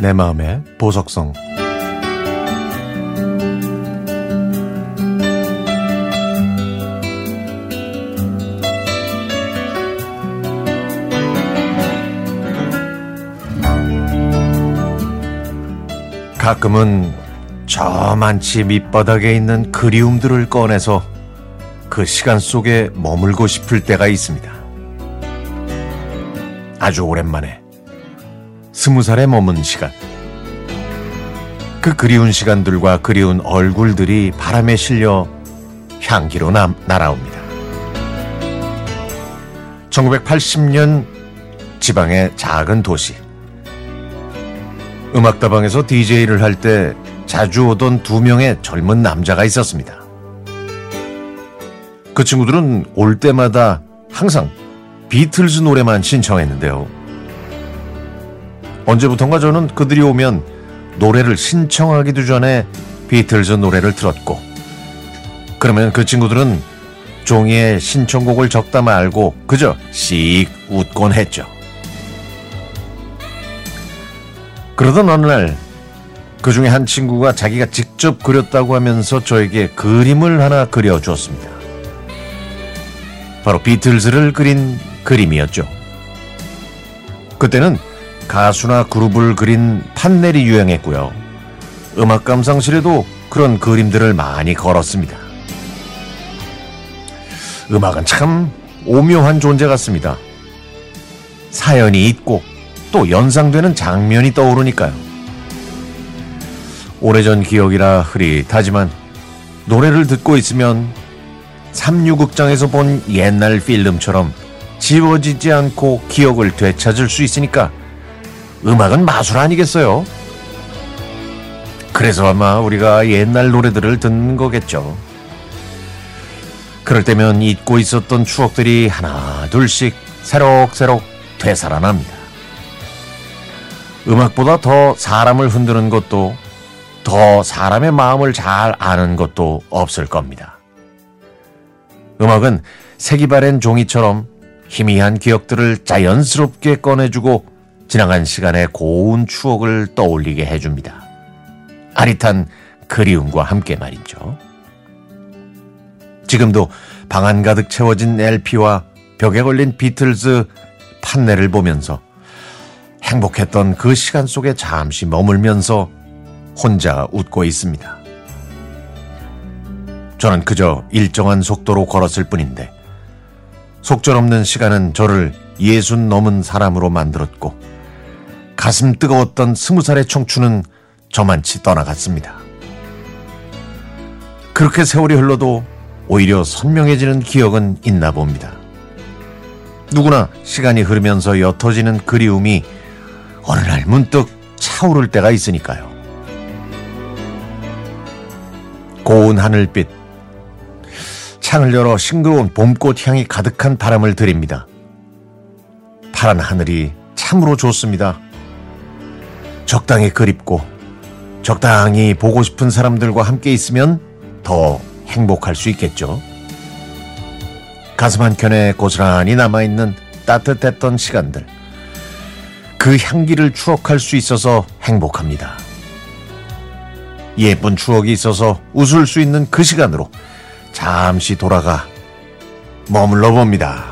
내 마음의 보석성 가끔은 저만치 밑바닥에 있는 그리움들을 꺼내서 그 시간 속에 머물고 싶을 때가 있습니다. 아주 오랜만에 스무 살에 머문 시간. 그 그리운 시간들과 그리운 얼굴들이 바람에 실려 향기로 남, 날아옵니다. 1980년 지방의 작은 도시. 음악다방에서 DJ를 할 때 자주 오던 두 명의 젊은 남자가 있었습니다. 그 친구들은 올 때마다 항상 비틀즈 노래만 신청했는데요. 언제부턴가 저는 그들이 오면 노래를 신청하기도 전에 비틀즈 노래를 들었고, 그러면 그 친구들은 종이에 신청곡을 적다 말고 그저 씩 웃곤 했죠. 그러던 어느 날, 그 중에 한 친구가 자기가 직접 그렸다고 하면서 저에게 그림을 하나 그려주었습니다. 바로 비틀즈를 그린 그림이었죠. 그때는 가수나 그룹을 그린 판넬이 유행했고요. 음악 감상실에도 그런 그림들을 많이 걸었습니다. 음악은 참 오묘한 존재 같습니다. 사연이 있고 또 연상되는 장면이 떠오르니까요. 오래전 기억이라 흐릿하지만 노래를 듣고 있으면 삼류극장에서 본 옛날 필름처럼 지워지지 않고 기억을 되찾을 수 있으니까 음악은 마술 아니겠어요? 그래서 아마 우리가 옛날 노래들을 듣는 거겠죠. 그럴 때면 잊고 있었던 추억들이 하나 둘씩 새록새록 되살아납니다. 음악보다 더 사람을 흔드는 것도 더 사람의 마음을 잘 아는 것도 없을 겁니다. 음악은 색이 바랜 종이처럼 희미한 기억들을 자연스럽게 꺼내주고 지나간 시간의 고운 추억을 떠올리게 해줍니다. 아릿한 그리움과 함께 말이죠. 지금도 방안 가득 채워진 LP와 벽에 걸린 비틀즈 판넬을 보면서 행복했던 그 시간 속에 잠시 머물면서 혼자 웃고 있습니다. 저는 그저 일정한 속도로 걸었을 뿐인데 속절없는 시간은 저를 예순 넘은 사람으로 만들었고 가슴 뜨거웠던 스무 살의 청춘은 저만치 떠나갔습니다. 그렇게 세월이 흘러도 오히려 선명해지는 기억은 있나 봅니다. 누구나 시간이 흐르면서 옅어지는 그리움이 어느 날 문득 차오를 때가 있으니까요. 고운 하늘빛, 창을 열어 싱그러운 봄꽃 향이 가득한 바람을 드립니다. 파란 하늘이 참으로 좋습니다. 적당히 그립고 적당히 보고 싶은 사람들과 함께 있으면 더 행복할 수 있겠죠. 가슴 한켠에 고스란히 남아있는 따뜻했던 시간들. 그 향기를 추억할 수 있어서 행복합니다. 예쁜 추억이 있어서 웃을 수 있는 그 시간으로 잠시 돌아가 머물러 봅니다.